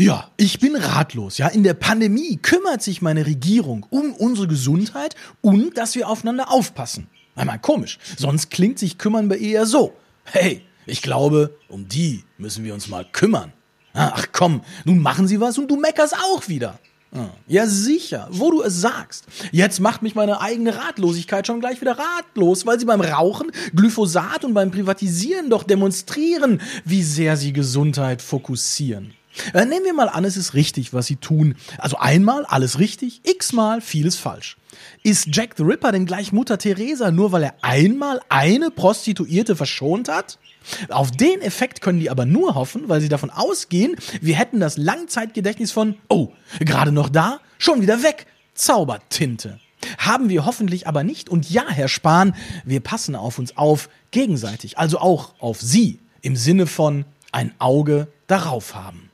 Ja, ich bin ratlos. Ja, in der Pandemie kümmert sich meine Regierung um unsere Gesundheit und dass wir aufeinander aufpassen. Einmal komisch. Sonst klingt sich kümmern bei ihr so. Hey, ich glaube, um die müssen wir uns mal kümmern. Ach komm, nun machen sie was und du meckerst auch wieder. Ja, sicher, wo du es sagst. Jetzt macht mich meine eigene Ratlosigkeit schon gleich wieder ratlos, weil sie beim Rauchen, Glyphosat und beim Privatisieren doch demonstrieren, wie sehr sie Gesundheit fokussieren. Äh, nehmen wir mal an, es ist richtig, was sie tun. Also einmal alles richtig, x-mal vieles falsch. Ist Jack the Ripper denn gleich Mutter Teresa, nur weil er einmal eine Prostituierte verschont hat? Auf den Effekt können die aber nur hoffen, weil sie davon ausgehen, wir hätten das Langzeitgedächtnis von, oh, gerade noch da, schon wieder weg, Zaubertinte. Haben wir hoffentlich aber nicht. Und ja, Herr Spahn, wir passen auf uns auf, gegenseitig, also auch auf Sie, im Sinne von ein Auge darauf haben.